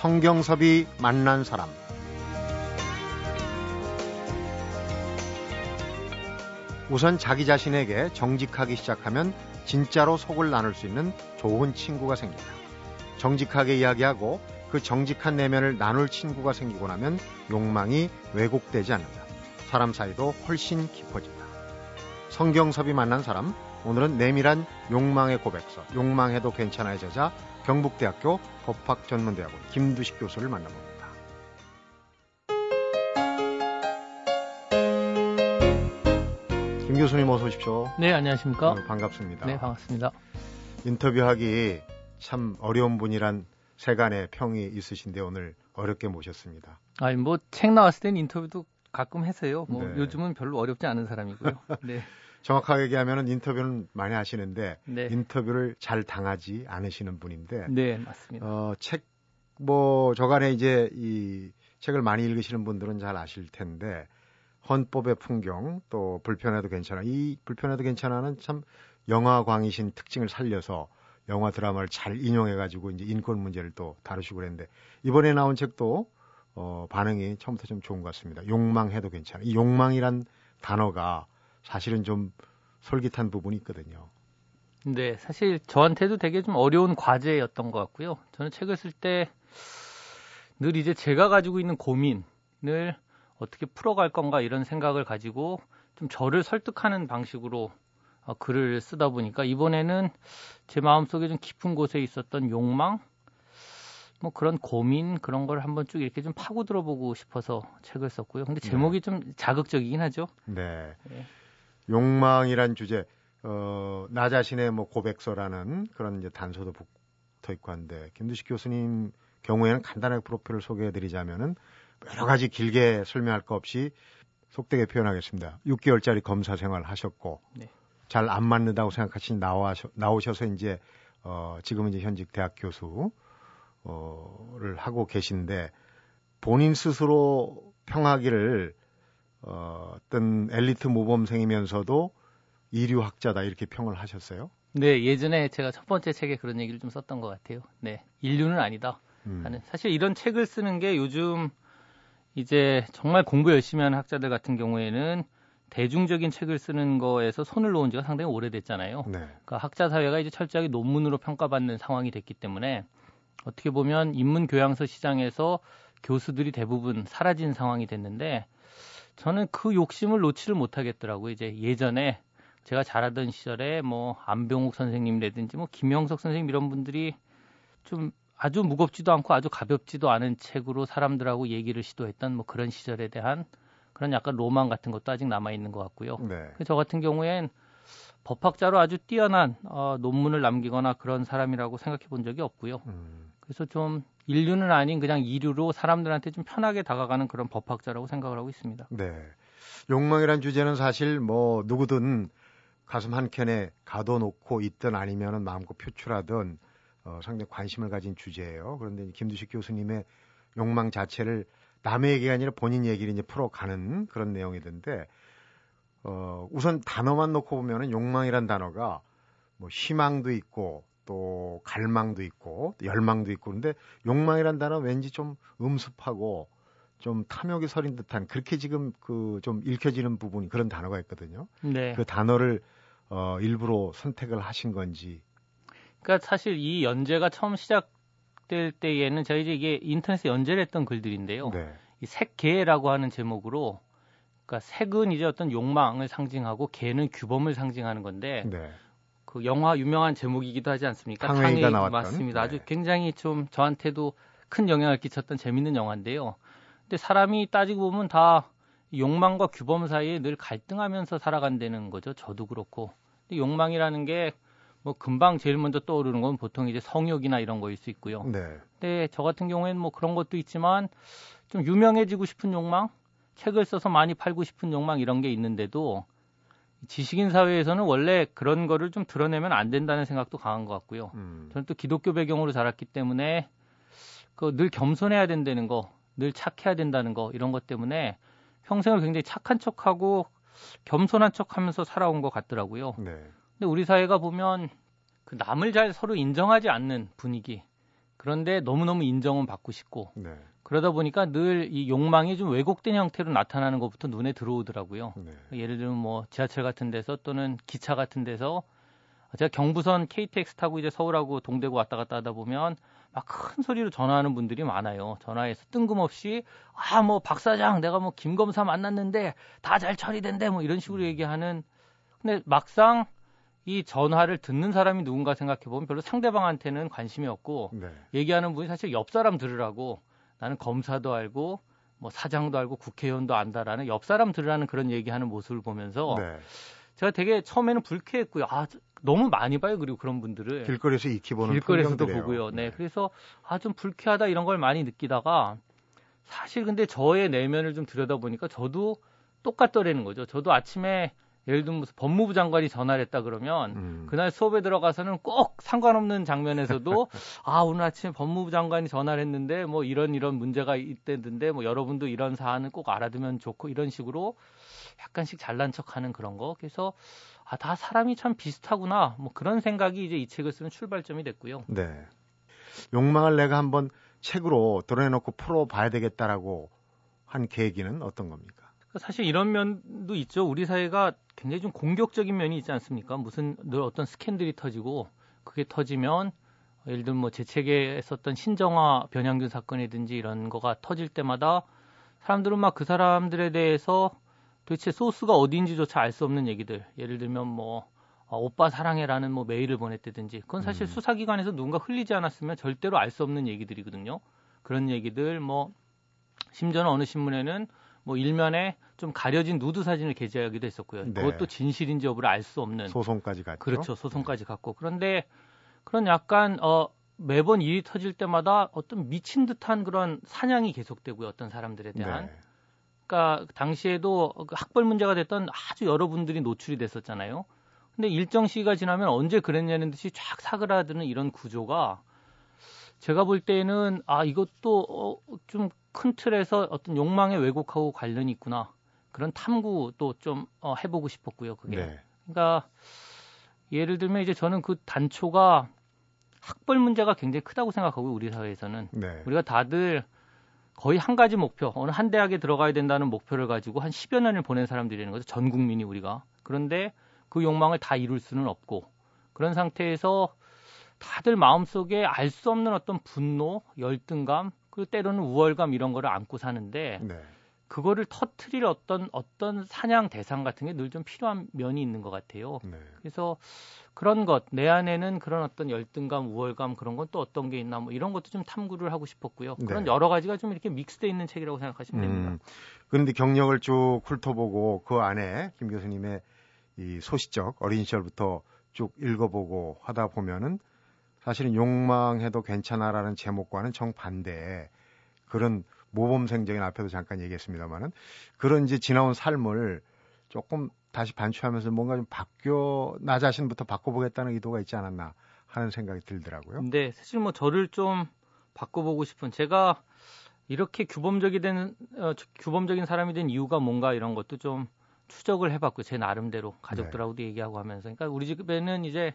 성경섭이 만난 사람 우선 자기 자신에게 정직하기 시작하면 진짜로 속을 나눌 수 있는 좋은 친구가 생긴다. 정직하게 이야기하고 그 정직한 내면을 나눌 친구가 생기고 나면 욕망이 왜곡되지 않는다. 사람 사이도 훨씬 깊어진다. 성경섭이 만난 사람, 오늘은 내밀한 욕망의 고백서, 욕망해도 괜찮아의 저자, 경북대학교 법학전문대학원 김두식 교수를 만나봅니다. 김 교수님 어서 오십시오. 네, 안녕하십니까? 네, 반갑습니다. 네, 반갑습니다. 인터뷰하기 참 어려운 분이란 세간의 평이 있으신데 오늘 어렵게 모셨습니다. 아니, 뭐, 책 나왔을 땐 인터뷰도 가끔 해서요. 뭐, 네. 요즘은 별로 어렵지 않은 사람이고요. 네. 정확하게 얘기하면 인터뷰는 많이 하시는데 네. 인터뷰를 잘 당하지 않으시는 분인데 네, 맞습니다. 어, 책, 뭐, 저간에 이제 이 책을 많이 읽으시는 분들은 잘 아실 텐데, 헌법의 풍경, 또 불편해도 괜찮아. 이 불편해도 괜찮아는 참 영화광이신 특징을 살려서 영화 드라마를 잘 인용해가지고 이제 인권 문제를 또 다루시고 그랬는데, 이번에 나온 책도 어, 반응이 처음부터 좀 좋은 것 같습니다. 욕망해도 괜찮아. 이 욕망이란 단어가 사실은 좀 솔깃한 부분이 있거든요. 네, 사실 저한테도 되게 좀 어려운 과제였던 것 같고요. 저는 책을 쓸 때 늘 이제 제가 가지고 있는 고민을 어떻게 풀어갈 건가 이런 생각을 가지고 좀 저를 설득하는 방식으로 어, 글을 쓰다 보니까 이번에는 제 마음속에 좀 깊은 곳에 있었던 욕망, 뭐 그런 고민 그런 걸 한번 쭉 이렇게 좀 파고 들어보고 싶어서 책을 썼고요. 근데 제목이 좀 자극적이긴 하죠. 네. 네. 욕망이란 주제, 어, 나 자신의 뭐 고백서라는 그런 이제 단서도 붙어 있고 한데, 김두식 교수님 경우에는 간단하게 프로필을 소개해 드리자면은 여러 가지 길게 설명할 거 없이 속되게 표현하겠습니다. 6개월짜리 검사 생활 하셨고, 네. 잘안 맞는다고 생각하신 나와, 나오셔서 이제, 어, 지금은 이제 현직 대학 교수, 어,를 하고 계신데, 본인 스스로 평하기를 어, 어떤 엘리트 모범생이면서도 이류학자다 이렇게 평을 하셨어요. 네, 예전에 제가 첫 번째 책에 그런 얘기를 좀 썼던 것 같아요. 네, 인류는 아니다. 음, 사실 이런 책을 쓰는 게 요즘 이제 정말 공부 열심히 하는 학자들 같은 경우에는 대중적인 책을 쓰는 거에서 손을 놓은 지가 상당히 오래됐잖아요. 네, 그러니까 학자 사회가 이제 철저하게 논문으로 평가받는 상황이 됐기 때문에 어떻게 보면 인문 교양서 시장에서 교수들이 대부분 사라진 상황이 됐는데 저는 그 욕심을 놓지를 못하겠더라고요. 이제 예전에 제가 잘하던 시절에 뭐 안병욱 선생님이라든지 뭐 김영석 선생님 이런 분들이 좀 아주 무겁지도 않고 아주 가볍지도 않은 책으로 사람들하고 얘기를 시도했던 뭐 그런 시절에 대한 그런 약간 로망 같은 것도 아직 남아 있는 것 같고요. 네, 저 같은 경우엔 법학자로 아주 뛰어난 어, 논문을 남기거나 그런 사람이라고 생각해 본 적이 없고요. 음, 그래서 좀 인류는 아닌 그냥 이류로 사람들한테 좀 편하게 다가가는 그런 법학자라고 생각을 하고 있습니다. 네. 욕망이란 주제는 사실 뭐 누구든 가슴 한 켠에 가둬놓고 있든 아니면은 마음껏 표출하든 어, 상당히 관심을 가진 주제예요. 그런데 김두식 교수님의 욕망 자체를 남의 얘기가 아니라 본인 얘기를 이제 풀어가는 그런 내용이던데 어, 우선 단어만 놓고 보면은 욕망이란 단어가 뭐 희망도 있고 또 갈망도 있고 또 열망도 있고 그런데 욕망이란 단어 왠지 좀 음습하고 좀 탐욕이 서린 듯한 그렇게 지금 그 좀 읽혀지는 부분이 그런 단어가 있거든요. 네. 그 단어를 어, 일부러 선택을 하신 건지. 그러니까 사실 이 연재가 처음 시작될 때에는 제가 이제 이게 인터넷에 연재를 했던 글들인데요. 네. 이 색계라고 하는 제목으로 그러니까 색은 이제 어떤 욕망을 상징하고 개는 규범을 상징하는 건데 네. 그 영화 유명한 제목이기도 하지 않습니까? 탕웨이 나왔던. 맞습니다. 아주 네. 굉장히 좀 저한테도 큰 영향을 끼쳤던 재밌는 영화인데요. 근데 사람이 따지고 보면 다 욕망과 규범 사이에 늘 갈등하면서 살아간다는 거죠. 저도 그렇고. 근데 욕망이라는 게 뭐 금방 제일 먼저 떠오르는 건 보통 이제 성욕이나 이런 거일 수 있고요. 네. 근데 저 같은 경우에는 뭐 그런 것도 있지만 좀 유명해지고 싶은 욕망, 책을 써서 많이 팔고 싶은 욕망 이런 게 있는데도 지식인 사회에서는 원래 그런 거를 좀 드러내면 안 된다는 생각도 강한 것 같고요. 음. 저는 또 기독교 배경으로 자랐기 때문에 그 늘 겸손해야 된다는 거, 늘 착해야 된다는 거 이런 것 때문에 평생을 굉장히 착한 척하고 겸손한 척하면서 살아온 것 같더라고요. 네. 근데 우리 사회가 보면 그 남을 잘 서로 인정하지 않는 분위기, 그런데 너무너무 인정은 받고 싶고 네. 그러다 보니까 늘 이 욕망이 좀 왜곡된 형태로 나타나는 것부터 눈에 들어오더라고요. 네. 예를 들면 뭐 지하철 같은 데서 또는 기차 같은 데서 제가 경부선 KTX 타고 이제 서울하고 동대구 왔다 갔다 하다 보면 막 큰 소리로 전화하는 분들이 많아요. 전화해서 뜬금없이 아 뭐 박 사장 내가 뭐 김 검사 만났는데 다 잘 처리된대 뭐 이런 식으로 얘기하는 근데 막상 이 전화를 듣는 사람이 누군가 생각해 보면 별로 상대방한테는 관심이 없고 네. 얘기하는 분이 사실 옆 사람 들으라고 나는 검사도 알고 뭐 사장도 알고 국회의원도 안다라는 옆 사람 들으라는 그런 얘기하는 모습을 보면서 네. 제가 되게 처음에는 불쾌했고요. 아 너무 많이 봐요. 그리고 그런 분들을 길거리에서 익히 보는 길거리에서도. 보고요. 네. 그래서 아 좀 불쾌하다 이런 걸 많이 느끼다가 사실 근데 저의 내면을 좀 들여다보니까 저도 똑같더라는 거죠. 저도 아침에 예를 들면 무슨 법무부 장관이 전화를 했다 그러면 음. 그날 수업에 들어가서는 꼭 상관없는 장면에서도 아 오늘 아침에 법무부 장관이 전화를 했는데 뭐 이런 이런 문제가 있대는데 뭐 여러분도 이런 사안은 꼭 알아두면 좋고 이런 식으로 약간씩 잘난 척하는 그런 거 그래서 아 다 사람이 참 비슷하구나 뭐 그런 생각이 이제 이 책을 쓰는 출발점이 됐고요. 네. 욕망을 내가 한번 책으로 드러내놓고 풀어봐야 되겠다라고 한 계기는 어떤 겁니까? 사실 이런 면도 있죠. 우리 사회가 굉장히 좀 공격적인 면이 있지 않습니까? 무슨 늘 어떤 스캔들이 터지고 그게 터지면 예를 들면 뭐제 책에 썼던 신정화 변양균 사건이든지 이런 거가 터질 때마다 사람들은 막 그 사람들에 대해서 도대체 소스가 어디인지조차 알 수 없는 얘기들. 예를 들면 뭐 어, 오빠 사랑해라는 뭐 메일을 보냈다든지 그건 사실 음. 수사기관에서 누군가 흘리지 않았으면 절대로 알 수 없는 얘기들이거든요. 그런 얘기들 뭐 심지어는 어느 신문에는 뭐 일면에 좀 가려진 누드 사진을 게재하기도 했었고요. 네. 그것도 진실인지 여부를 알 수 없는 소송까지 갔죠. 그렇죠. 소송까지 갔고. 그런데 그런 약간 어 매번 일이 터질 때마다 어떤 미친 듯한 그런 사냥이 계속되고요. 어떤 사람들에 대한. 네. 그러니까 당시에도 그 학벌 문제가 됐던 아주 여러분들이 노출이 됐었잖아요. 근데 일정 시기가 지나면 언제 그랬냐는 듯이 쫙 사그라드는 이런 구조가 제가 볼 때는 아 이것도 어, 좀 큰 틀에서 어떤 욕망의 왜곡하고 관련이 있구나 그런 탐구도 좀 어, 해보고 싶었고요. 그게 네. 그러니까 예를 들면 이제 저는 그 단초가 학벌 문제가 굉장히 크다고 생각하고 우리 사회에서는 네. 우리가 다들 거의 한 가지 목표, 어느 한 대학에 들어가야 된다는 목표를 가지고 한 10여 년을 보낸 사람들이라는 거죠. 전 국민이 우리가. 그런데 그 욕망을 다 이룰 수는 없고 그런 상태에서 다들 마음속에 알 수 없는 어떤 분노, 열등감, 그리고 때로는 우월감 이런 거를 안고 사는데 네. 그거를 터트릴 어떤 어떤 사냥 대상 같은 게 늘 좀 필요한 면이 있는 것 같아요. 네. 그래서 그런 것, 내 안에는 그런 어떤 열등감, 우월감 그런 건 또 어떤 게 있나 뭐 이런 것도 좀 탐구를 하고 싶었고요. 그런 네. 여러 가지가 좀 이렇게 믹스돼 있는 책이라고 생각하시면 됩니다. 음, 그런데 경력을 쭉 훑어보고 그 안에 김 교수님의 이 소시적 어린 시절부터 쭉 읽어보고 하다 보면은 사실은 욕망해도 괜찮아라는 제목과는 정반대의 그런 모범생적인 앞에도 잠깐 얘기했습니다만은 그런 이제 지나온 삶을 조금 다시 반추하면서 뭔가 좀 바뀌어 나 자신부터 바꿔보겠다는 의도가 있지 않았나 하는 생각이 들더라고요. 근데 사실 뭐 저를 좀 바꿔보고 싶은 제가 이렇게 규범적이 된 어, 규범적인 사람이 된 이유가 뭔가 이런 것도 좀 추적을 해봤고 제 나름대로 가족들하고도 얘기하고 하면서. 그러니까 우리 집에는 이제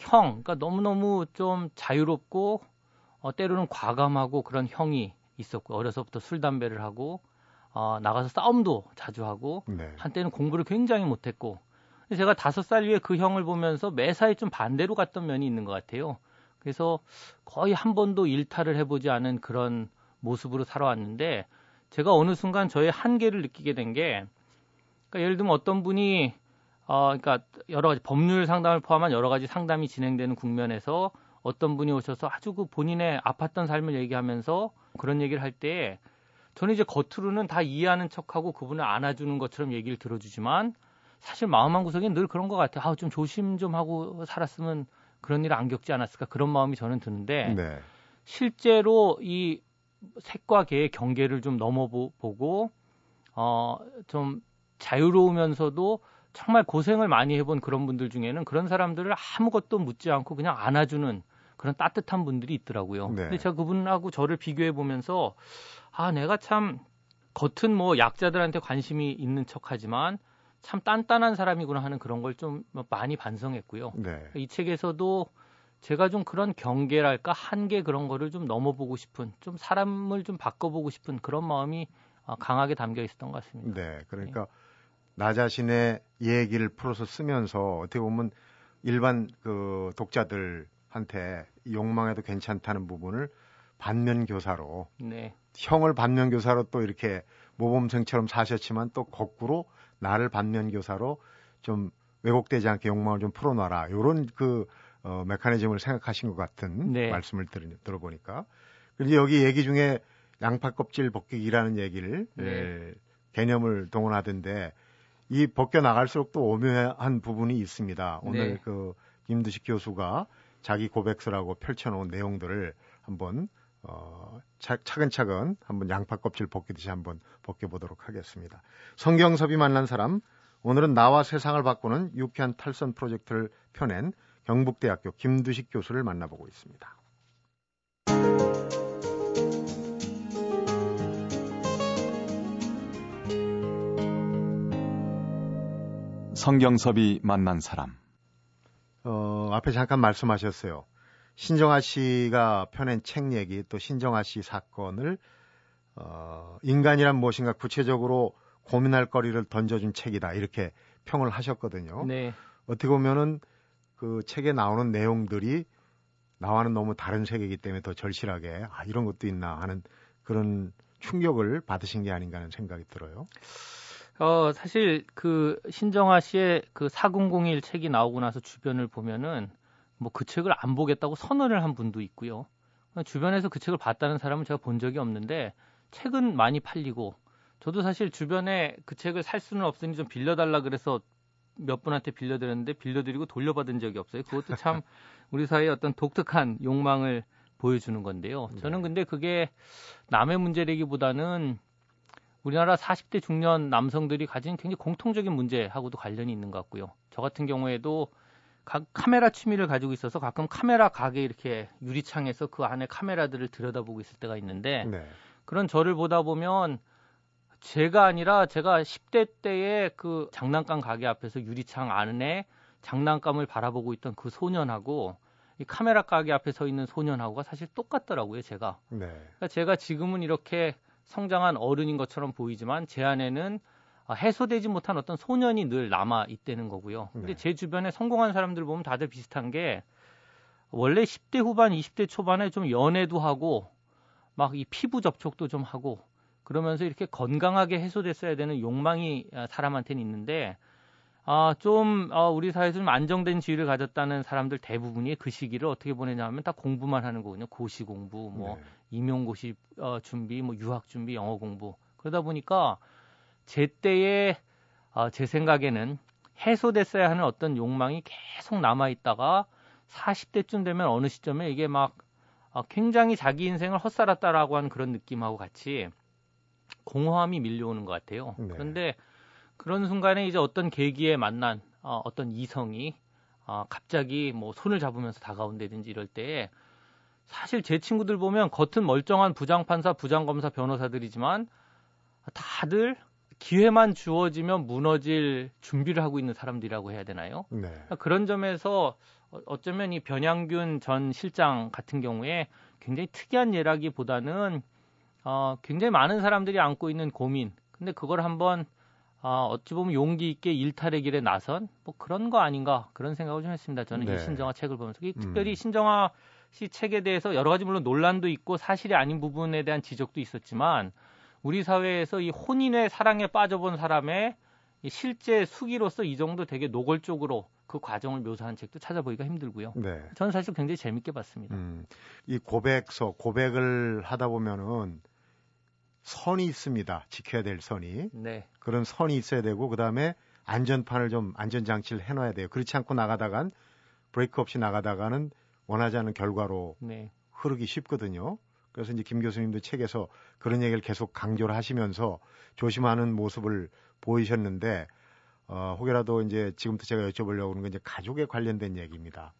형 그러니까 너무 너무 좀 자유롭고 어, 때로는 과감하고 그런 형이 있었고 어려서부터 술 담배를 하고 어, 나가서 싸움도 자주 하고 네. 한때는 공부를 굉장히 못했고 근데 제가 다섯 살 위에 그 형을 보면서 매사에 좀 반대로 갔던 면이 있는 것 같아요. 그래서 거의 한 번도 일탈을 해보지 않은 그런 모습으로 살아왔는데 제가 어느 순간 저의 한계를 느끼게 된 게 그러니까 예를 들면 어떤 분이 어 그러니까 여러 가지 법률 상담을 포함한 여러 가지 상담이 진행되는 국면에서 어떤 분이 오셔서 아주 그 본인의 아팠던 삶을 얘기하면서 그런 얘기를 할 때 저는 이제 겉으로는 다 이해하는 척하고 그분을 안아주는 것처럼 얘기를 들어주지만 사실 마음 한 구석엔 늘 그런 것 같아요. 아, 좀 조심 좀 하고 살았으면 그런 일 안 겪지 않았을까 그런 마음이 저는 드는데 네. 실제로 이 색과 개의 경계를 좀 넘어보고 어, 좀 자유로우면서도 정말 고생을 많이 해본 그런 분들 중에는 그런 사람들을 아무것도 묻지 않고 그냥 안아주는 그런 따뜻한 분들이 있더라고요. 네. 근데 제가 그분하고 저를 비교해 보면서 아 내가 참 겉은 뭐 약자들한테 관심이 있는 척하지만 참 단단한 사람이구나 하는 그런 걸 좀 많이 반성했고요. 네. 이 책에서도 제가 좀 그런 경계랄까 한계 그런 거를 좀 넘어보고 싶은 좀 사람을 좀 바꿔보고 싶은 그런 마음이 어, 강하게 담겨 있었던 것 같습니다. 네, 그러니까 네. 나 자신의 얘기를 풀어서 쓰면서 어떻게 보면 일반 그 독자들한테 욕망해도 괜찮다는 부분을 반면 교사로 네. 형을 반면 교사로 또 이렇게 모범생처럼 사셨지만 또 거꾸로 나를 반면 교사로 좀 왜곡되지 않게 욕망을 좀 풀어놔라. 요런 그 어, 메커니즘을 생각하신 것 같은 네. 말씀을 들, 들어보니까. 그리고 여기 얘기 중에 양파 껍질 벗기기라는 얘기를 네. 예, 개념을 동원하던데 이 벗겨 나갈수록 또 오묘한 부분이 있습니다. 오늘 네. 그 김두식 교수가 자기 고백서라고 펼쳐놓은 내용들을 한번 어, 차, 차근차근 한번 양파 껍질 벗기듯이 한번 벗겨보도록 하겠습니다. 성경섭이 만난 사람 오늘은 나와 세상을 바꾸는 유쾌한 탈선 프로젝트를 펴낸 경북대학교 김두식 교수를 만나보고 있습니다. 성경섭이 만난 사람. 어, 앞에 잠깐 말씀하셨어요. 신정아 씨가 펴낸 책 얘기 또 신정아 씨 사건을 어, 인간이란 무엇인가 구체적으로 고민할 거리를 던져준 책이다 이렇게 평을 하셨거든요. 네. 어떻게 보면은 그 책에 나오는 내용들이 나와는 너무 다른 세계이기 때문에 더 절실하게 아 이런 것도 있나 하는 그런 충격을 받으신 게 아닌가 하는 생각이 들어요. 어 사실 그 신정아 씨의 그 4001 책이 나오고 나서 주변을 보면은 뭐 그 책을 안 보겠다고 선언을 한 분도 있고요. 주변에서 그 책을 봤다는 사람은 제가 본 적이 없는데 책은 많이 팔리고 저도 사실 주변에 그 책을 살 수는 없으니 좀 빌려달라 그래서 몇 분한테 빌려드렸는데 빌려드리고 돌려받은 적이 없어요. 그것도 참 우리 사회의 어떤 독특한 욕망을 보여주는 건데요. 네. 저는 근데 그게 남의 문제라기보다는 우리나라 40대 중년 남성들이 가진 굉장히 공통적인 문제하고도 관련이 있는 것 같고요. 저 같은 경우에도 각 카메라 취미를 가지고 있어서 가끔 카메라 가게 이렇게 유리창에서 그 안에 카메라들을 들여다보고 있을 때가 있는데 네. 그런 저를 보다 보면 제가 아니라 제가 10대 때에 그 장난감 가게 앞에서 유리창 안에 장난감을 바라보고 있던 그 소년하고 이 카메라 가게 앞에 서 있는 소년하고가 사실 똑같더라고요, 제가. 네. 그러니까 제가 지금은 이렇게 성장한 어른인 것처럼 보이지만 제 안에는 해소되지 못한 어떤 소년이 늘 남아 있다는 거고요. 근데 네. 제 주변에 성공한 사람들 보면 다들 비슷한 게 원래 10대 후반, 20대 초반에 좀 연애도 하고 막 이 피부 접촉도 좀 하고 그러면서 이렇게 건강하게 해소됐어야 되는 욕망이 아, 사람한테는 있는데 아, 좀 어, 우리 사회에서 좀 안정된 지위를 가졌다는 사람들 대부분이 그 시기를 어떻게 보내냐면 다 공부만 하는 거거든요. 고시 공부, 뭐 네. 임용고시 어, 준비, 뭐 유학 준비, 영어 공부. 그러다 보니까 제 때에 어, 제 생각에는 해소됐어야 하는 어떤 욕망이 계속 남아 있다가 40대쯤 되면 어느 시점에 이게 막 어, 굉장히 자기 인생을 헛살았다라고 하는 그런 느낌하고 같이 공허함이 밀려오는 것 같아요. 네. 그런데 그런 순간에 이제 어떤 계기에 만난 어, 어떤 이성이 어, 갑자기 뭐 손을 잡으면서 다가온다든지 이럴 때 사실 제 친구들 보면 겉은 멀쩡한 부장판사, 부장검사, 변호사들이지만 다들 기회만 주어지면 무너질 준비를 하고 있는 사람들이라고 해야 되나요? 네. 그러니까 그런 점에서 어, 어쩌면 이 변양균 전 실장 같은 경우에 굉장히 특이한 예라기보다는 어, 굉장히 많은 사람들이 안고 있는 고민. 근데 그걸 한번 어, 어찌 보면 용기 있게 일탈의 길에 나선 뭐 그런 거 아닌가 그런 생각을 좀 했습니다. 저는 네. 이 신정아 책을 보면서 음. 특별히 신정아 씨 책에 대해서 여러 가지 물론 논란도 있고 사실이 아닌 부분에 대한 지적도 있었지만 우리 사회에서 이 혼인의 사랑에 빠져본 사람의 실제 수기로서 이 정도 되게 노골적으로 그 과정을 묘사한 책도 찾아보기가 힘들고요. 네. 저는 사실 굉장히 재밌게 봤습니다. 음, 이 고백서 고백을 하다 보면은 선이 있습니다. 지켜야 될 선이. 네. 그런 선이 있어야 되고 그다음에 안전판을 좀 안전 장치를 해 놔야 돼요. 그렇지 않고 나가다간 브레이크 없이 나가다가는 원하지 않은 결과로 네. 흐르기 쉽거든요. 그래서 이제 김 교수님도 책에서 그런 얘기를 계속 강조를 하시면서 조심하는 모습을 보이셨는데 어, 혹여라도 이제 지금부터 제가 여쭤보려고 하는 건 이제 가족에 관련된 얘기입니다.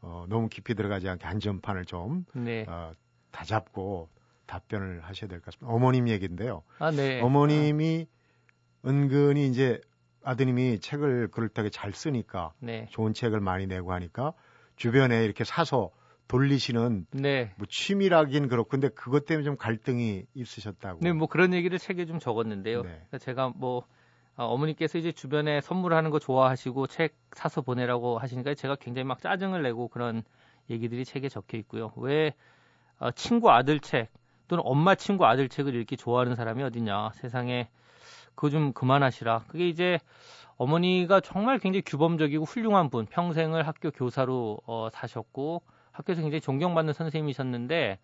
어, 너무 깊이 들어가지 않게 안전판을 좀 네. 어, 다 잡고 답변을 하셔야 될 것 같습니다. 어머님 얘기인데요. 아, 네. 어머님이 아. 은근히 이제 아드님이 책을 그럴때게 잘 쓰니까 네. 좋은 책을 많이 내고 하니까 주변에 이렇게 사서 돌리시는 네. 뭐 취미라긴 그렇고 근데 그것 때문에 좀 갈등이 있으셨다고. 네, 뭐 그런 얘기를 책에 좀 적었는데요. 네. 그러니까 제가 뭐 어, 어머니께서 이제 주변에 선물하는 거 좋아하시고 책 사서 보내라고 하시니까 제가 굉장히 막 짜증을 내고 그런 얘기들이 책에 적혀 있고요. 왜 어, 친구 아들 책 또는 엄마 친구 아들 책을 읽기 좋아하는 사람이 어디냐 세상에 그거 좀 그만하시라. 그게 이제 어머니가 정말 굉장히 규범적이고 훌륭한 분, 평생을 학교 교사로 어, 사셨고 학교에서 굉장히 존경받는 선생님이셨는데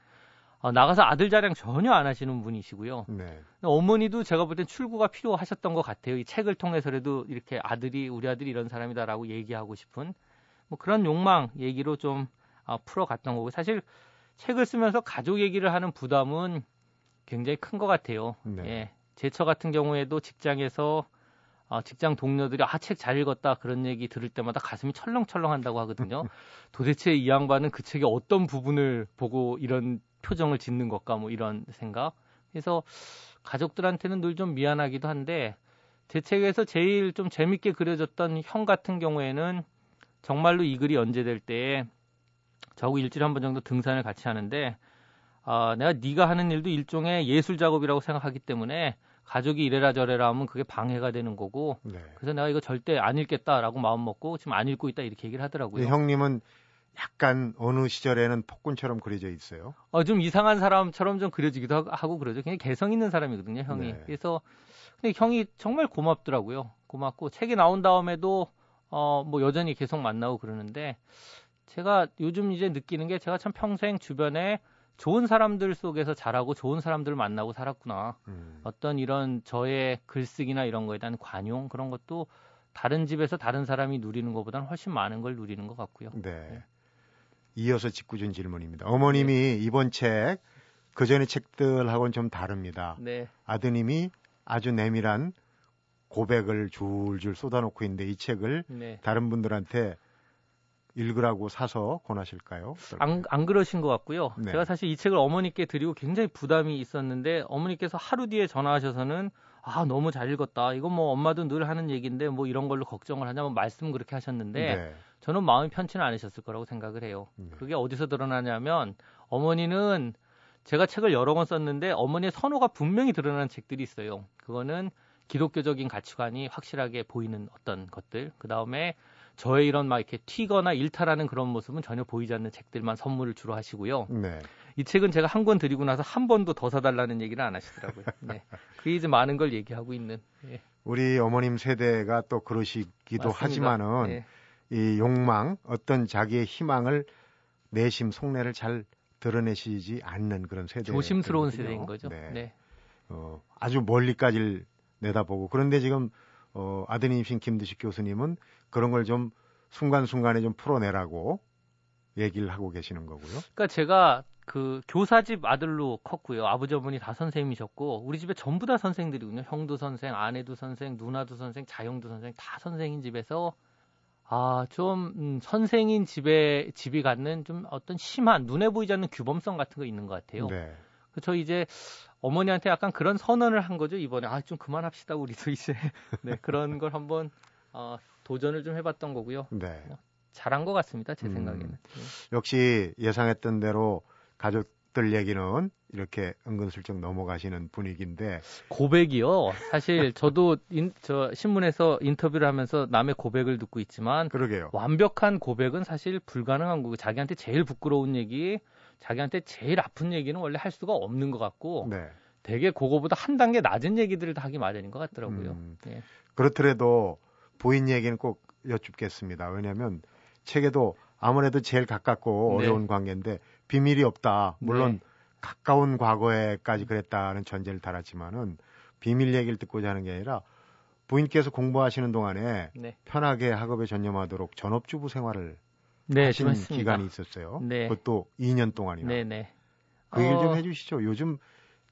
어, 나가서 아들 자랑 전혀 안 하시는 분이시고요. 네. 어머니도 제가 볼 땐 출구가 필요하셨던 것 같아요. 이 책을 통해서라도 이렇게 아들이 우리 아들이 이런 사람이다라고 얘기하고 싶은 뭐 그런 욕망 얘기로 좀 어, 풀어갔던 거고 사실 책을 쓰면서 가족 얘기를 하는 부담은 굉장히 큰 것 같아요. 네. 예. 제처 같은 경우에도 직장에서 어, 직장 동료들이 아 책 잘 읽었다 그런 얘기 들을 때마다 가슴이 철렁철렁한다고 하거든요. 도대체 이 양반은 그 책의 어떤 부분을 보고 이런 표정을 짓는 것까 뭐 이런 생각. 그래서 가족들한테는 늘 좀 미안하기도 한데 제 책에서 제일 좀 재밌게 그려졌던 형 같은 경우에는 정말로 이 글이 연재될 때에 저하고 일주일에 한 번 정도 등산을 같이 하는데 아, 내가 네가 하는 일도 일종의 예술 작업이라고 생각하기 때문에 가족이 이래라 저래라 하면 그게 방해가 되는 거고 네. 그래서 내가 이거 절대 안 읽겠다라고 마음 먹고 지금 안 읽고 있다 이렇게 얘기를 하더라고요. 형님은 약간 어느 시절에는 폭군처럼 그려져 있어요. 어, 좀 이상한 사람처럼 좀 그려지기도 하고- 하고 그러죠. 굉장히 개성 있는 사람이거든요, 형이. 네. 그래서 근데 형이 정말 고맙더라고요. 고맙고 책이 나온 다음에도 어, 뭐 여전히 계속 만나고 그러는데 제가 요즘 이제 느끼는 게 제가 참 평생 주변에 좋은 사람들 속에서 자라고 좋은 사람들을 만나고 살았구나. 음. 어떤 이런 저의 글쓰기나 이런 거에 대한 관용 그런 것도 다른 집에서 다른 사람이 누리는 것보다는 훨씬 많은 걸 누리는 것 같고요. 네. 이어서 짓궂은 질문입니다. 어머님이 이번 책, 그 전의 책들하고는 좀 다릅니다. 네. 아드님이 아주 내밀한 고백을 줄줄 쏟아놓고 있는데 이 책을 네. 다른 분들한테 읽으라고 사서 권하실까요? 안, 안 그러신 것 같고요. 네. 제가 사실 이 책을 어머니께 드리고 굉장히 부담이 있었는데 어머니께서 하루 뒤에 전화하셔서는 아 너무 잘 읽었다. 이건 뭐 엄마도 늘 하는 얘기인데 뭐 이런 걸로 걱정을 하냐면 말씀 그렇게 하셨는데 네. 저는 마음이 편치는 않으셨을 거라고 생각을 해요. 네. 그게 어디서 드러나냐면 어머니는 제가 책을 여러 권 썼는데 어머니의 선호가 분명히 드러나는 책들이 있어요. 그거는 기독교적인 가치관이 확실하게 보이는 어떤 것들. 그 다음에 저의 이런 막 이렇게 튀거나 일탈하는 그런 모습은 전혀 보이지 않는 책들만 선물을 주로 하시고요. 네. 이 책은 제가 한 권 드리고 나서 한 번도 더 사달라는 얘기를 안 하시더라고요. 네. 그게 이제 많은 걸 얘기하고 있는. 예. 우리 어머님 세대가 또 그러시기도 맞습니다. 하지만은 예. 이 욕망, 어떤 자기의 희망을 내심 속내를 잘 드러내시지 않는 그런 세대. 조심스러운 세대인 거죠. 네. 네. 어, 아주 멀리까지 내다보고 그런데 지금 어, 아드님이신 김두식 교수님은 그런 걸 좀 순간순간에 좀 풀어내라고 얘기를 하고 계시는 거고요. 그러니까 제가 그 교사집 아들로 컸고요. 아버지 어머니 다 선생님이셨고 우리 집에 전부 다 선생들이군요. 형도 선생, 아내도 선생, 누나도 선생, 자형도 선생 다 선생인 집에서 아, 좀 음, 선생인 집에 집이 갖는 좀 어떤 심한 눈에 보이지 않는 규범성 같은 거 있는 것 같아요. 네. 저 이제 어머니한테 약간 그런 선언을 한 거죠 이번에 아 좀 그만합시다 우리도 이제 네 그런 걸 한번 어, 도전을 좀 해봤던 거고요 네. 잘한 것 같습니다 제 음. 생각에는 네. 역시 예상했던 대로 가족들 얘기는 이렇게 은근슬쩍 넘어가시는 분위기인데 고백이요 사실 저도 인, 저 신문에서 인터뷰를 하면서 남의 고백을 듣고 있지만 그러게요. 완벽한 고백은 사실 불가능한 거고 자기한테 제일 부끄러운 얘기 자기한테 제일 아픈 얘기는 원래 할 수가 없는 것 같고 네. 되게 그거보다 한 단계 낮은 얘기들을 다 하기 마련인 것 같더라고요 음. 예. 그렇더라도 부인 얘기는 꼭 여쭙겠습니다. 왜냐하면 책에도 아무래도 제일 가깝고 네. 어려운 관계인데 비밀이 없다. 물론 네. 가까운 과거에까지 그랬다는 전제를 달았지만은 비밀 얘기를 듣고자 하는 게 아니라 부인께서 공부하시는 동안에 네. 편하게 학업에 전념하도록 전업주부 생활을 네, 하신 좀 했습니다. 기간이 있었어요. 네. 그것도 2년 동안이나. 네 네. 그 얘기를 좀 어, 해주시죠. 요즘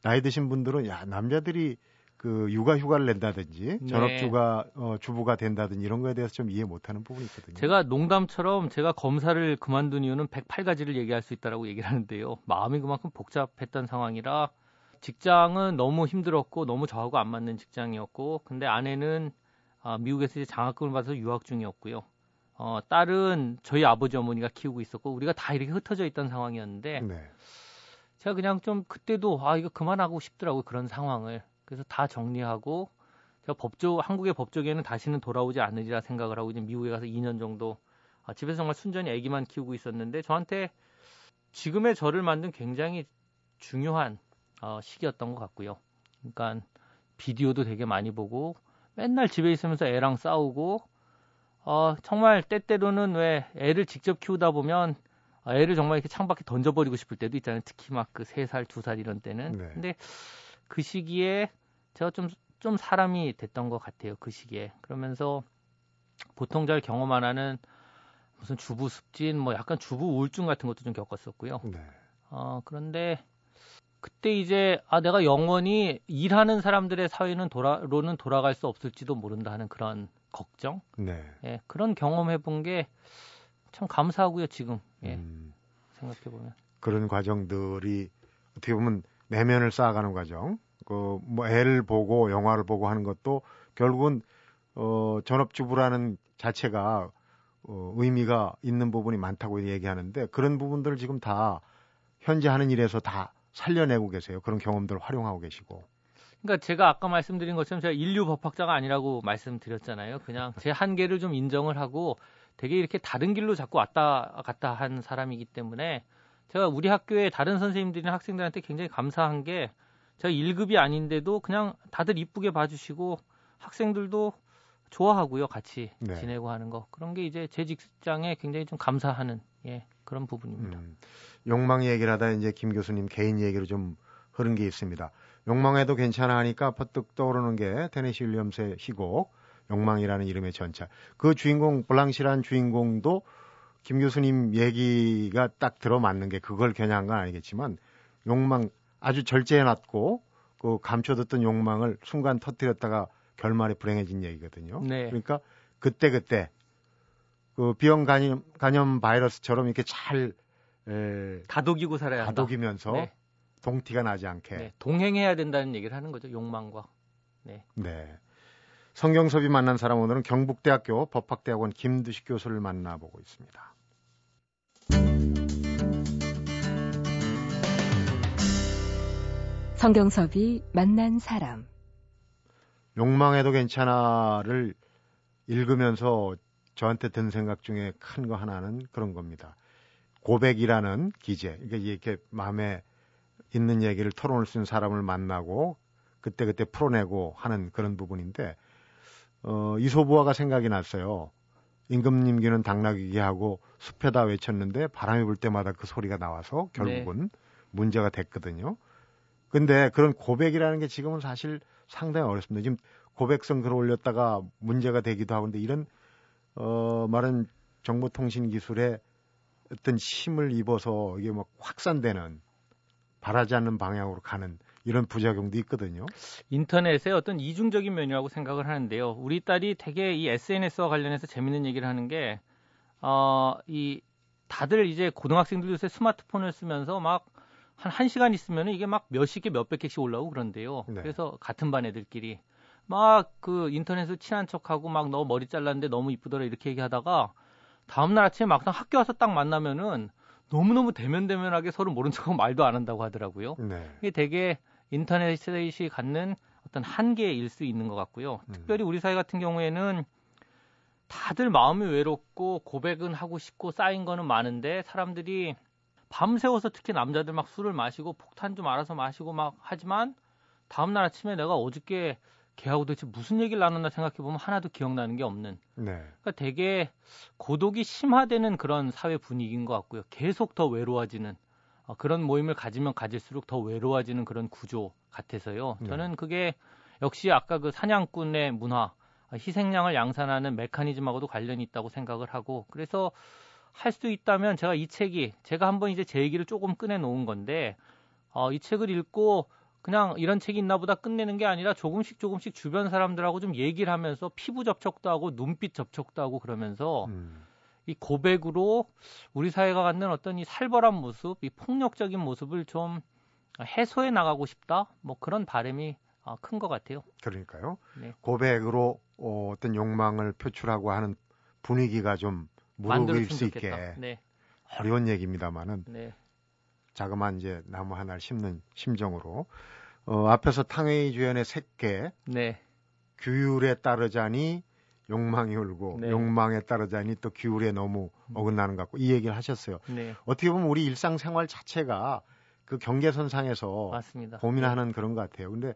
나이 드신 분들은 야 남자들이 그 육아 휴가를 낸다든지 네. 전업주가 어, 주부가 된다든지 이런 거에 대해서 좀 이해 못하는 부분이 있거든요. 제가 농담처럼 제가 검사를 그만둔 이유는 108가지를 얘기할 수 있다라고 얘기를 하는데요. 마음이 그만큼 복잡했던 상황이라 직장은 너무 힘들었고 너무 저하고 안 맞는 직장이었고 근데 아내는 아, 미국에서 이제 장학금을 받아서 유학 중이었고요. 어, 딸은 저희 아버지 어머니가 키우고 있었고 우리가 다 이렇게 흩어져 있던 상황이었는데 네. 제가 그냥 좀 그때도 아 이거 그만하고 싶더라고요 그런 상황을 그래서 다 정리하고 제가 법조 한국의 법조계는 다시는 돌아오지 않으리라 생각을 하고 이제 미국에 가서 2년 정도 아, 집에서 정말 순전히 아기만 키우고 있었는데 저한테 지금의 저를 만든 굉장히 중요한 어, 시기였던 것 같고요. 그러니까 비디오도 되게 많이 보고 맨날 집에 있으면서 애랑 싸우고 어, 정말 때때로는 왜 애를 직접 키우다 보면 애를 정말 이렇게 창밖에 던져버리고 싶을 때도 있잖아요. 특히 막그 3살, 2살 이런 때는. 네. 근데 그 시기에 제가 좀, 좀 사람이 됐던 것 같아요. 그 시기에. 그러면서 보통 잘 경험 안 하는 무슨 주부 습진, 뭐 약간 주부 우울증 같은 것도 좀 겪었었고요. 네. 어, 그런데 그때 이제 아 내가 영원히 일하는 사람들의 사회는 돌아로는 돌아갈 수 없을지도 모른다 하는 그런 걱정, 네. 예, 그런 경험 해 본 게 참 감사하고요 지금 예, 음. 생각해 보면 그런 과정들이 어떻게 보면 내면을 쌓아가는 과정. 그뭐 애를 보고 영화를 보고 하는 것도 결국은 어 전업주부라는 자체가 어, 의미가 있는 부분이 많다고 얘기하는데 그런 부분들을 지금 다 현재 하는 일에서 다 살려내고 계세요. 그런 경험들을 활용하고 계시고. 그러니까 제가 아까 말씀드린 것처럼 제가 인류 법학자가 아니라고 말씀드렸잖아요. 그냥 제 한계를 좀 인정을 하고 되게 이렇게 다른 길로 자꾸 왔다 갔다 한 사람이기 때문에 제가 우리 학교에 다른 선생님들이나 학생들한테 굉장히 감사한 게 제가 1급이 아닌데도 그냥 다들 이쁘게 봐주시고 학생들도 좋아하고요. 같이 네. 지내고 하는 거. 그런 게 이제 제 직장에 굉장히 좀 감사하는 예, 그런 부분입니다. 음, 욕망 얘기를 하다 이제 김 교수님 개인 얘기로 좀 흐른 게 있습니다. 욕망해도 괜찮아 하니까 퍼뜩 떠오르는 게 테네시 윌리엄스의 희곡 욕망이라는 이름의 전차. 그 주인공 블랑시라는 주인공도 김 교수님 얘기가 딱 들어맞는 게 그걸 겨냥한 건 아니겠지만 욕망 아주 절제해놨고 그 감춰뒀던 욕망을 순간 터뜨렸다가 결말에 불행해진 얘기거든요. 네. 그러니까 그때 그때 그 비형 간염, 간염 바이러스처럼 이렇게 잘 에, 다독이고 살아야 한다. 다독이면서 네. 동티가 나지 않게 네. 동행해야 된다는 얘기를 하는 거죠. 욕망과. 네. 네. 성경섭이 만난 사람 오늘은 경북대학교 법학대학원 김두식 교수를 만나보고 있습니다. 성경섭이 만난 사람 욕망해도 괜찮아를 읽으면서 저한테 든 생각 중에 큰 거 하나는 그런 겁니다. 고백이라는 기재. 그러니까 이렇게 마음에 있는 얘기를 수 있는 사람을 만나고 그때 그때 풀어내고 하는 그런 부분인데, 어, 이소부화가 생각이 났어요. 임금님 귀는 당나귀기 하고 숲에다 외쳤는데 바람이 불 때마다 그 소리가 나와서 결국은 네. 문제가 됐거든요. 근데 그런 고백이라는 게 지금은 사실 상당히 어렵습니다. 지금 고백성 글을 올렸다가 문제가 되기도 하고 근데 이런 어 말은 정보통신 기술에 어떤 힘을 입어서 이게 막 확산되는 바라지 않는 방향으로 가는 이런 부작용도 있거든요. 인터넷의 어떤 이중적인 면이라고 생각을 하는데요. 우리 딸이 되게 이 SNS와 관련해서 재밌는 얘기를 하는 게, 어, 이, 다들 이제 고등학생들 요새 스마트폰을 쓰면서 막한 1시간 있으면 이게 막 몇십 개, 몇백 개씩 올라오고 그런데요. 네. 그래서 같은 반 애들끼리 막 그 인터넷으로 친한 척하고 막 너 머리 잘랐는데 너무 이쁘더라 이렇게 얘기하다가 다음날 아침에 막상 학교 와서 딱 만나면은 너무너무 대면대면하게 서로 모른 척하고 말도 안 한다고 하더라고요. 네. 이게 되게 인터넷이 갖는 어떤 한계일 수 있는 것 같고요. 음. 특별히 우리 사회 같은 경우에는 다들 마음이 외롭고 고백은 하고 싶고 쌓인 거는 많은데 사람들이 밤새워서 특히 남자들 막 술을 마시고 폭탄 좀 알아서 마시고 막 하지만 다음날 아침에 내가 어저께 걔하고 도대체 무슨 얘기를 나눴나 생각해 보면 하나도 기억나는 게 없는. 네. 그러니까 되게 고독이 심화되는 그런 사회 분위기인 것 같고요. 계속 더 외로워지는 어, 그런 모임을 가지면 가질수록 더 외로워지는 그런 구조 같아서요. 네. 저는 그게 역시 아까 그 사냥꾼의 문화, 희생양을 양산하는 메커니즘하고도 관련이 있다고 생각을 하고 그래서 할 수 있다면 제가 이 책이 제가 한번 이제 제 얘기를 조금 꺼내 놓은 건데 어, 이 책을 읽고 그냥 이런 책이 있나 보다 끝내는 게 아니라 조금씩 조금씩 주변 사람들하고 좀 얘기를 하면서 피부 접촉도 하고 눈빛 접촉도 하고 그러면서 음. 이 고백으로 우리 사회가 갖는 어떤 이 살벌한 모습, 이 폭력적인 모습을 좀 해소해 나가고 싶다. 뭐 그런 바람이 어, 큰것 같아요. 그러니까요. 네. 고백으로 어, 어떤 욕망을 표출하고 하는 분위기가 좀 무르익을 수 있게 네. 어려운 얘기입니다만은 네. 자그마한 이제 나무 하나를 심는 심정으로 어, 앞에서 탕웨이 주연의 새끼 네. 규율에 따르자니 욕망이 울고 네. 욕망에 따르자니 또 규율에 너무 음. 어긋나는 것 같고 이 얘기를 하셨어요. 네. 어떻게 보면 우리 일상생활 자체가 그 경계선상에서 맞습니다. 고민하는 네. 그런 것 같아요. 근데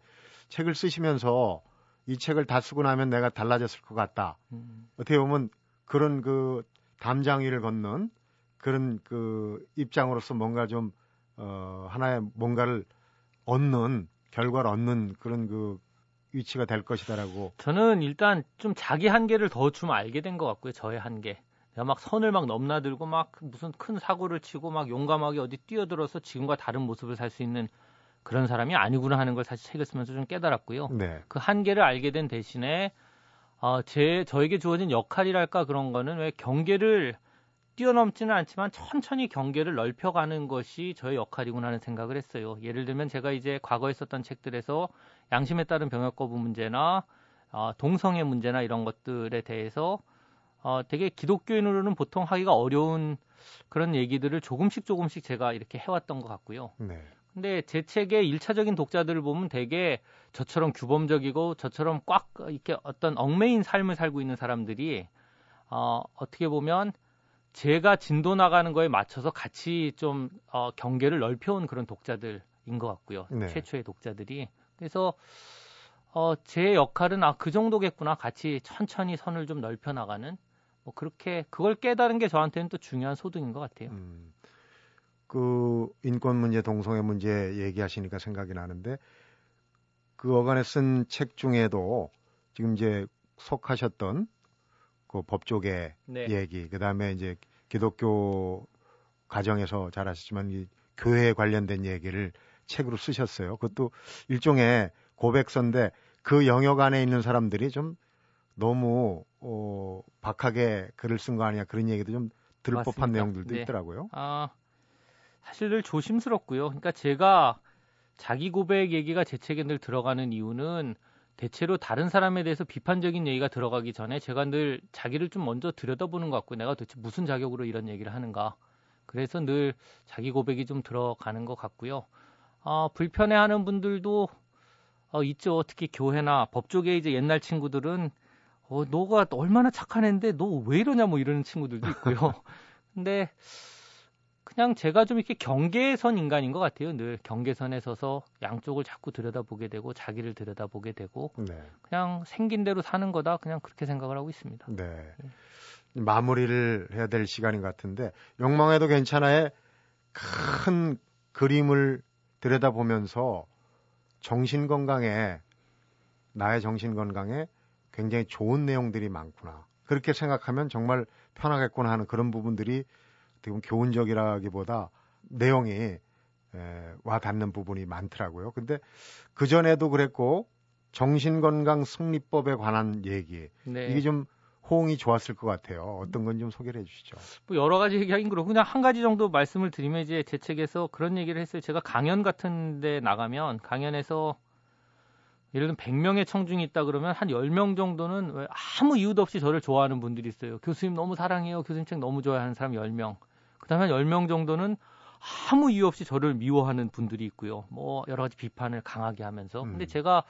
책을 쓰시면서 이 책을 다 쓰고 나면 내가 달라졌을 것 같다. 음. 어떻게 보면 그런 그 담장 위를 걷는 그런 그 입장으로서 뭔가 좀 어, 하나의 뭔가를 얻는 결과를 얻는 그런 그 위치가 될 것이다라고. 저는 일단 좀 자기 한계를 더 좀 알게 된 것 같고요. 저의 한계. 내가 막 선을 막 넘나들고 막 무슨 큰 사고를 치고 막 용감하게 어디 뛰어들어서 지금과 다른 모습을 살 수 있는 그런 사람이 아니구나 하는 걸 사실 책을 쓰면서 좀 깨달았고요. 네. 그 한계를 알게 된 대신에 어, 제 저에게 주어진 역할이랄까 그런 거는 왜 경계를 뛰어넘지는 않지만 천천히 경계를 넓혀가는 것이 저의 역할이구나 하는 생각을 했어요. 예를 들면 제가 이제 과거에 썼던 책들에서 양심에 따른 병역 거부 문제나 어, 동성애 문제나 이런 것들에 대해서 어, 되게 기독교인으로는 보통 하기가 어려운 그런 얘기들을 조금씩 조금씩 제가 이렇게 해왔던 것 같고요. 네. 근데 제 책의 일차적인 독자들을 보면 되게 저처럼 규범적이고 저처럼 꽉 이렇게 어떤 얽매인 삶을 살고 있는 사람들이 어, 어떻게 보면 제가 진도 나가는 거에 맞춰서 같이 좀 어, 경계를 넓혀온 그런 독자들인 것 같고요. 네. 최초의 독자들이. 그래서 어, 제 역할은 아 그 정도겠구나. 같이 천천히 선을 좀 넓혀 나가는 뭐 그렇게 그걸 깨달은 게 저한테는 또 중요한 소득인 것 같아요. 음, 그 인권 문제, 동성애 문제 얘기하시니까 생각이 나는데 그 어간에 쓴 책 중에도 지금 이제 속하셨던 그 법조계 네. 얘기, 그 다음에 이제 기독교 가정에서 잘하셨지만 이 교회에 관련된 얘기를 책으로 쓰셨어요. 그것도 일종의 고백서인데 그 영역 안에 있는 사람들이 좀 너무 어, 박하게 글을 쓴 거 아니야 그런 얘기도 좀 들을 맞습니다. 법한 내용들도 네. 있더라고요. 아 사실 늘 조심스럽고요. 그러니까 제가 자기 고백 얘기가 제 책에 늘 들어가는 이유는 대체로 다른 사람에 대해서 비판적인 얘기가 들어가기 전에 제가 늘 자기를 좀 먼저 들여다보는 것 같고 내가 도대체 무슨 자격으로 이런 얘기를 하는가. 그래서 늘 자기 고백이 좀 들어가는 것 같고요. 어, 불편해하는 분들도 어, 있죠. 특히 교회나 법조계 이제 옛날 친구들은 어, 너가 얼마나 착한 애인데 너 왜 이러냐 뭐 이러는 친구들도 있고요. 근데 그냥 제가 좀 이렇게 경계선 인간인 것 같아요. 늘 경계선에 서서 양쪽을 자꾸 들여다보게 되고 자기를 들여다보게 되고 네. 그냥 생긴 대로 사는 거다. 그냥 그렇게 생각을 하고 있습니다. 네. 네. 마무리를 해야 될 시간인 것 같은데 욕망해도 괜찮아의 큰 그림을 들여다보면서 정신 건강에 나의 정신 건강에 굉장히 좋은 내용들이 많구나. 그렇게 생각하면 정말 편하겠구나 하는 그런 부분들이 어떻게 보면 교훈적이라기보다 내용이 에, 와 닿는 부분이 많더라고요. 근데 그 전에도 그랬고 정신건강 승리법에 관한 얘기 네. 이게 좀 호응이 좋았을 것 같아요. 어떤 건 좀 소개를 해주시죠. 뭐 여러 가지 얘기하긴 그렇고 그냥 한 가지 정도 말씀을 드리면 이제 제 책에서 그런 얘기를 했어요. 제가 강연 같은데 나가면 강연에서 예를 들면 100명의 청중이 있다 그러면 한 10명 정도는 아무 이유도 없이 저를 좋아하는 분들이 있어요. 교수님 너무 사랑해요. 교수님 책 너무 좋아하는 사람 10명. 그다음에 한 10명 정도는 아무 이유 없이 저를 미워하는 분들이 있고요. 뭐 여러 가지 비판을 강하게 하면서. 근데 음. 제가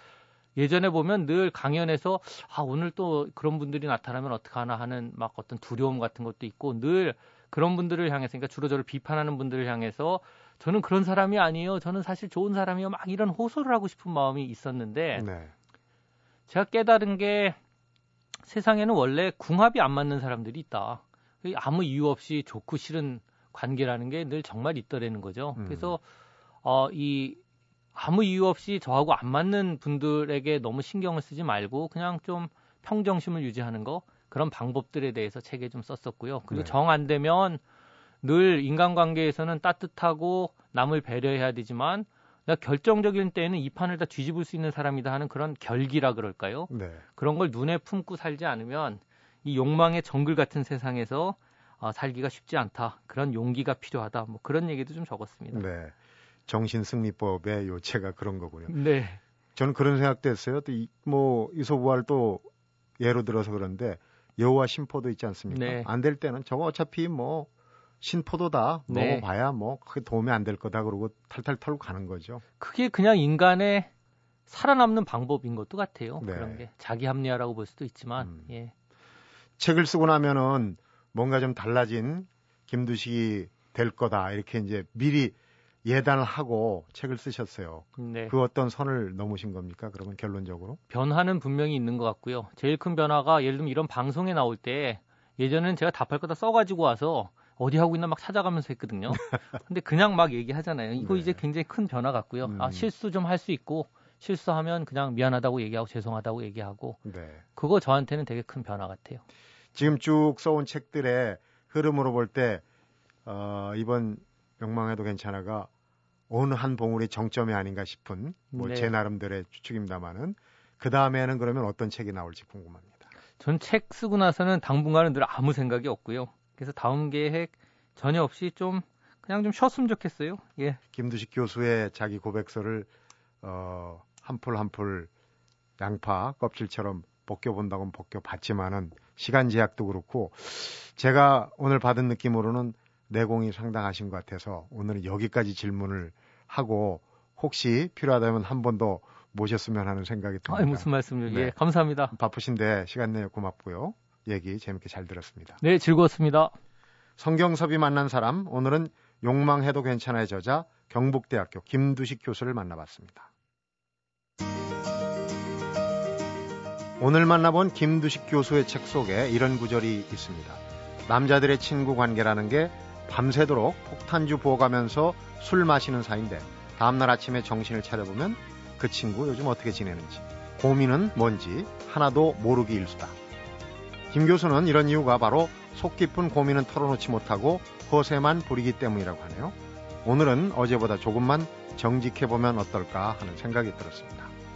예전에 보면 늘 강연에서 아 오늘 또 그런 분들이 나타나면 어떡하나 하는 막 어떤 두려움 같은 것도 있고 늘 그런 분들을 향해서 그러니까 주로 저를 비판하는 분들을 향해서 저는 그런 사람이 아니에요. 저는 사실 좋은 사람이요. 막 이런 호소를 하고 싶은 마음이 있었는데 네. 제가 깨달은 게 세상에는 원래 궁합이 안 맞는 사람들이 있다. 아무 이유 없이 좋고 싫은 관계라는 게 늘 정말 있더라는 거죠. 음. 그래서 어, 이 아무 이유 없이 저하고 안 맞는 분들에게 너무 신경을 쓰지 말고 그냥 좀 평정심을 유지하는 거 그런 방법들에 대해서 책에 좀 썼었고요. 그리고 네. 정안 되면 늘 인간관계에서는 따뜻하고 남을 배려해야 되지만 내가 결정적인 때에는 이 판을 다 뒤집을 수 있는 사람이다 하는 그런 결기라 그럴까요? 네. 그런 걸 눈에 품고 살지 않으면 이 욕망의 정글 같은 세상에서 어, 살기가 쉽지 않다. 그런 용기가 필요하다. 뭐 그런 얘기도 좀 적었습니다. 네. 정신승리법의 요체가 그런 거군요. 네. 저는 그런 생각도 했어요. 또 이, 뭐 이소부활 또 예로 들어서 그런데 여우와 신포도 있지 않습니까? 네. 안될 때는 저거 어차피 뭐 신포도다 네. 먹어봐야 뭐 그게 도움이 안 될 거다 그러고 탈탈 털고 가는 거죠. 그게 그냥 인간의 살아남는 방법인 것도 같아요. 네. 그런 게 자기 합리화라고 볼 수도 있지만 음. 예. 책을 쓰고 나면은 뭔가 좀 달라진 김두식이 될 거다 이렇게 이제 미리 예단을 하고 책을 쓰셨어요. 네. 그 어떤 선을 넘으신 겁니까? 그러면 결론적으로? 변화는 분명히 있는 것 같고요. 제일 큰 변화가 예를 들면 이런 방송에 나올 때 예전에는 제가 답할 거다 써가지고 와서 어디 하고 있나 막 찾아가면서 했거든요. 근데 그냥 막 얘기하잖아요. 이거 네. 이제 굉장히 큰 변화 같고요. 음. 아, 실수 좀 할 수 있고 실수하면 그냥 미안하다고 얘기하고 죄송하다고 얘기하고 네. 그거 저한테는 되게 큰 변화 같아요. 지금 쭉 써온 책들의 흐름으로 볼 때, 어, 이번 명망해도 괜찮아가 어느 한 봉우리 정점이 아닌가 싶은 뭐 네. 제 나름대로의 추측입니다만은 그 다음에는 그러면 어떤 책이 나올지 궁금합니다. 전 책 쓰고 나서는 당분간은 늘 아무 생각이 없고요. 그래서 다음 계획 전혀 없이 좀 그냥 좀 쉬었으면 좋겠어요. 예. 김두식 교수의 자기 고백서를 어, 한 풀 한 풀 양파 껍질처럼 벗겨본다고는 벗겨봤지만은 시간 제약도 그렇고 제가 오늘 받은 느낌으로는 내공이 상당하신 것 같아서 오늘은 여기까지 질문을 하고 혹시 필요하다면 한 번 더 모셨으면 하는 생각이 듭니다. 아, 무슨 말씀을? 네. 예, 감사합니다. 바쁘신데 시간 내어 고맙고요. 얘기 재밌게 잘 들었습니다. 네, 즐거웠습니다. 성경섭이 만난 사람 오늘은 욕망해도 괜찮아의 저자 경북대학교 김두식 교수를 만나봤습니다. 오늘 만나본 김두식 교수의 책 속에 이런 구절이 있습니다. 남자들의 친구 관계라는 게 밤새도록 폭탄주 부어가면서 술 마시는 사이인데 다음날 아침에 정신을 차려보면 그 친구 요즘 어떻게 지내는지 고민은 뭔지 하나도 모르기 일수다. 김 교수는 이런 이유가 바로 속 깊은 고민은 털어놓지 못하고 허세만 부리기 때문이라고 하네요. 오늘은 어제보다 조금만 정직해보면 어떨까 하는 생각이 들었습니다.